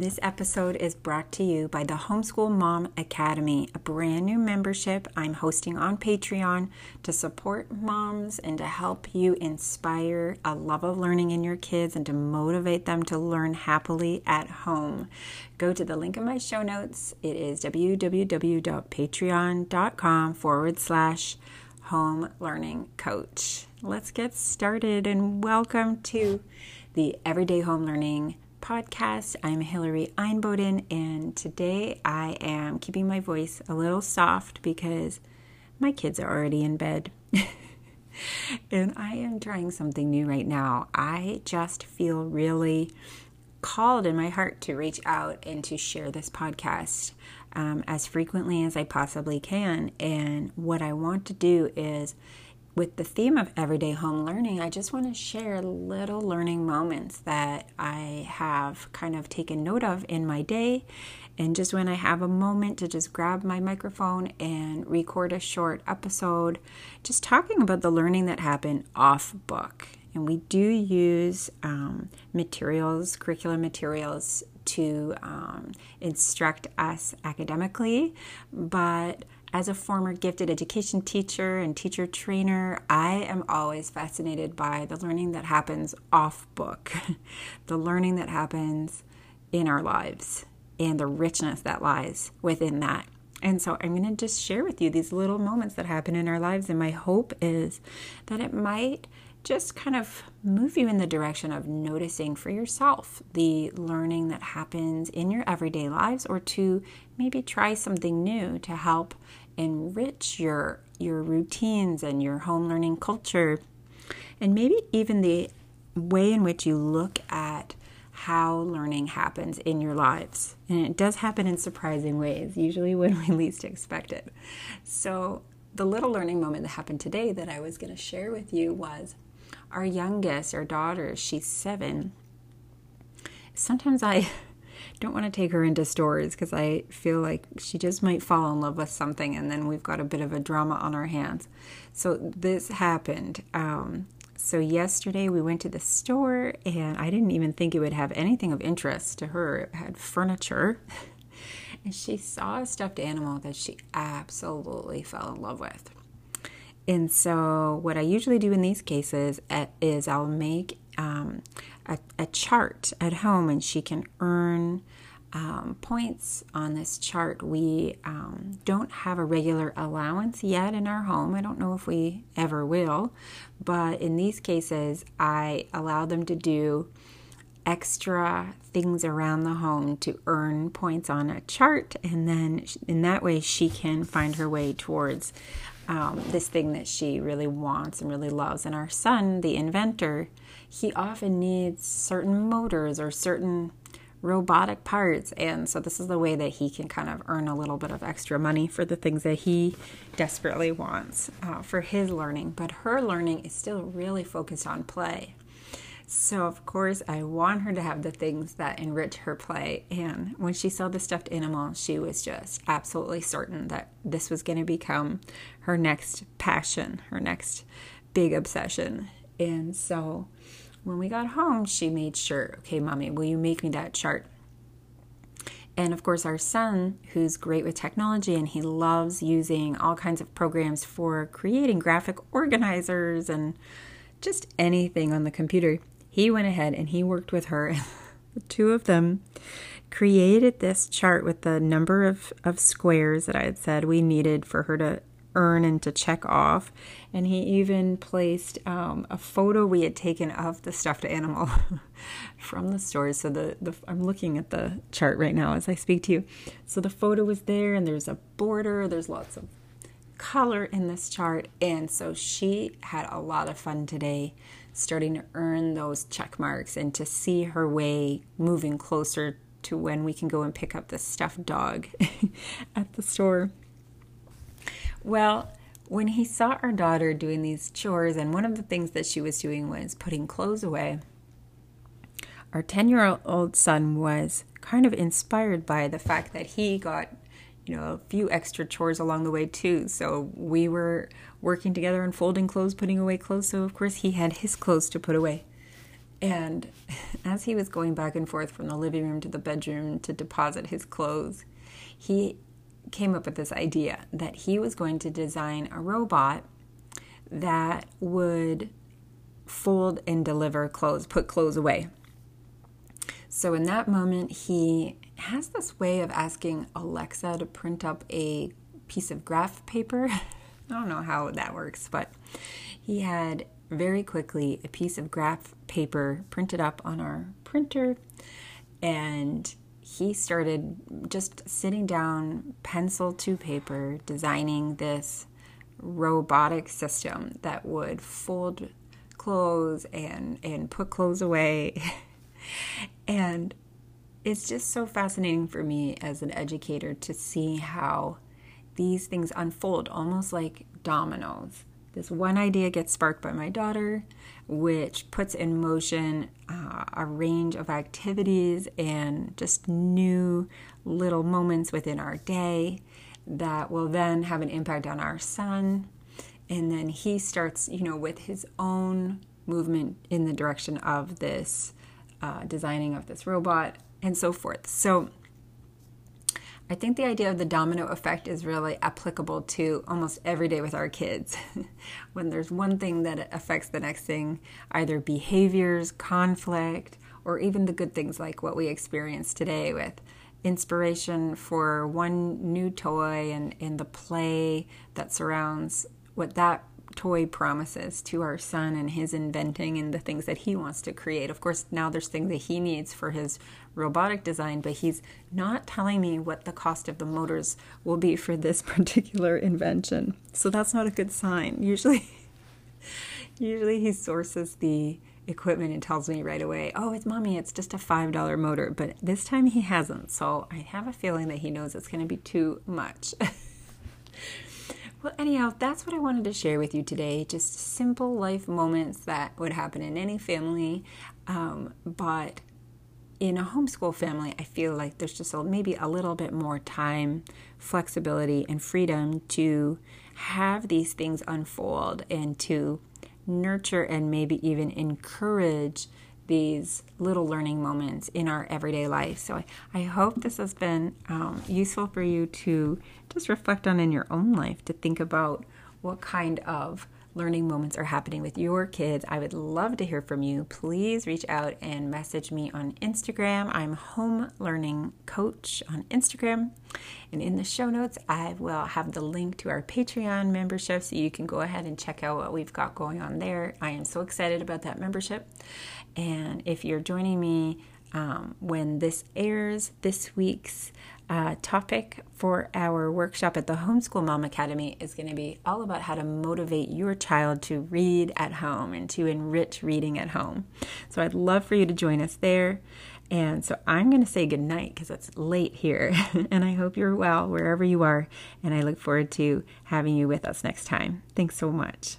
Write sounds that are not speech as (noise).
This episode is brought to you by the Homeschool Mom Academy, a brand new membership I'm hosting on Patreon to support moms and to help you inspire a love of learning in your kids and to motivate them to learn happily at home. Go to the link in my show notes. It is www.patreon.com forward slash home learning coach. Let's get started and welcome to the Everyday Home Learning podcast. I'm Hillary Einboden, and today I am keeping my voice a little soft because my kids are already in bed. (laughs) and I am trying something new right now. I just feel really called in my heart to reach out and to share this podcast um, as frequently as I possibly can. And what I want to do is with the theme of everyday home learning, I just want to share little learning moments that I have kind of taken note of in my day. And just when I have a moment to just grab my microphone and record a short episode, just talking about the learning that happened off book. And we do use um, materials, curriculum materials, to um, instruct us academically, but as a former gifted education teacher and teacher trainer, I am always fascinated by the learning that happens off book, (laughs) the learning that happens in our lives, and the richness that lies within that. And so I'm going to just share with you these little moments that happen in our lives. And my hope is that it might just kind of move you in the direction of noticing for yourself the learning that happens in your everyday lives or to maybe try something new to help enrich your your routines and your home learning culture and maybe even the way in which you look at how learning happens in your lives. And it does happen in surprising ways, usually when we least expect it. So, the little learning moment that happened today that I was going to share with you was our youngest, our daughter, she's seven. Sometimes I (laughs) don't want to take her into stores because I feel like she just might fall in love with something and then we've got a bit of a drama on our hands. So this happened. Um, so yesterday we went to the store and I didn't even think it would have anything of interest to her. It had furniture. (laughs) and she saw a stuffed animal that she absolutely fell in love with. And so, what I usually do in these cases is I'll make um, a, a, chart at home and she can earn um, points on this chart. We um, don't have a regular allowance yet in our home. I don't know if we ever will, but in these cases, I allow them to do extra things around the home to earn points on a chart, and then in that way, she can find her way towards um, this thing that she really wants and really loves. And our son, the inventor, he often needs certain motors or certain robotic parts. And so this is the way that he can kind of earn a little bit of extra money for the things that he desperately wants uh, for his learning. But her learning is still really focused on play. So, of course, I want her to have the things that enrich her play. And when she saw the stuffed animal, she was just absolutely certain that this was going to become her next passion, her next big obsession. And so, when we got home, she made sure, okay, mommy, will you make me that chart? And of course, our son, who's great with technology and he loves using all kinds of programs for creating graphic organizers and just anything on the computer, he went ahead and he worked with her. (laughs) the two of them created this chart with the number of, of squares that I had said we needed for her to earn and to check off. And he even placed um, a photo we had taken of the stuffed animal (laughs) from the store. So the, the I'm looking at the chart right now as I speak to you. So the photo was there, and there's a border. There's lots of color in this chart, and so she had a lot of fun today starting to earn those check marks and to see her way moving closer to when we can go and pick up the stuffed dog (laughs) at the store. Well, when he saw our daughter doing these chores, and one of the things that she was doing was putting clothes away, our 10 year old son was kind of inspired by the fact that he got you know, a few extra chores along the way too. So we were working together and folding clothes, putting away clothes. So of course he had his clothes to put away. And (laughs) as he was going back and forth from the living room to the bedroom to deposit his clothes, he came up with this idea that he was going to design a robot that would fold and deliver clothes, put clothes away. So in that moment, he has this way of asking Alexa to print up a piece of graph paper. (laughs) I don't know how that works, but he had very quickly a piece of graph paper printed up on our printer and he started just sitting down pencil to paper designing this robotic system that would fold clothes and and put clothes away (laughs) and it's just so fascinating for me as an educator to see how these things unfold almost like dominoes this one idea gets sparked by my daughter which puts in motion uh, a range of activities and just new little moments within our day that will then have an impact on our son. And then he starts, you know, with his own movement in the direction of this uh, designing of this robot and so forth. So I think the idea of the domino effect is really applicable to almost every day with our kids. (laughs) when there's one thing that affects the next thing, either behaviors, conflict, or even the good things like what we experienced today with inspiration for one new toy and, and the play that surrounds what that toy promises to our son and his inventing and the things that he wants to create. Of course, now there's things that he needs for his robotic design, but he's not telling me what the cost of the motors will be for this (laughs) particular invention. So that's not a good sign. Usually (laughs) usually he sources the equipment and tells me right away, oh, it's mommy, it's just a $5 motor. But this time he hasn't. So I have a feeling that he knows it's going to be too much. (laughs) well, anyhow, that's what I wanted to share with you today. Just simple life moments that would happen in any family. Um, but in a homeschool family, I feel like there's just a, maybe a little bit more time, flexibility, and freedom to have these things unfold and to nurture and maybe even encourage these little learning moments in our everyday life. So I, I hope this has been um, useful for you to just reflect on in your own life, to think about what kind of learning moments are happening with your kids. I would love to hear from you. Please reach out and message me on Instagram. I'm Home Learning Coach on Instagram. And in the show notes, I will have the link to our Patreon membership so you can go ahead and check out what we've got going on there. I am so excited about that membership. And if you're joining me um, when this airs, this week's uh, topic for our workshop at the Homeschool Mom Academy is going to be all about how to motivate your child to read at home and to enrich reading at home. So I'd love for you to join us there. And so I'm going to say goodnight because it's late here. (laughs) and I hope you're well wherever you are. And I look forward to having you with us next time. Thanks so much.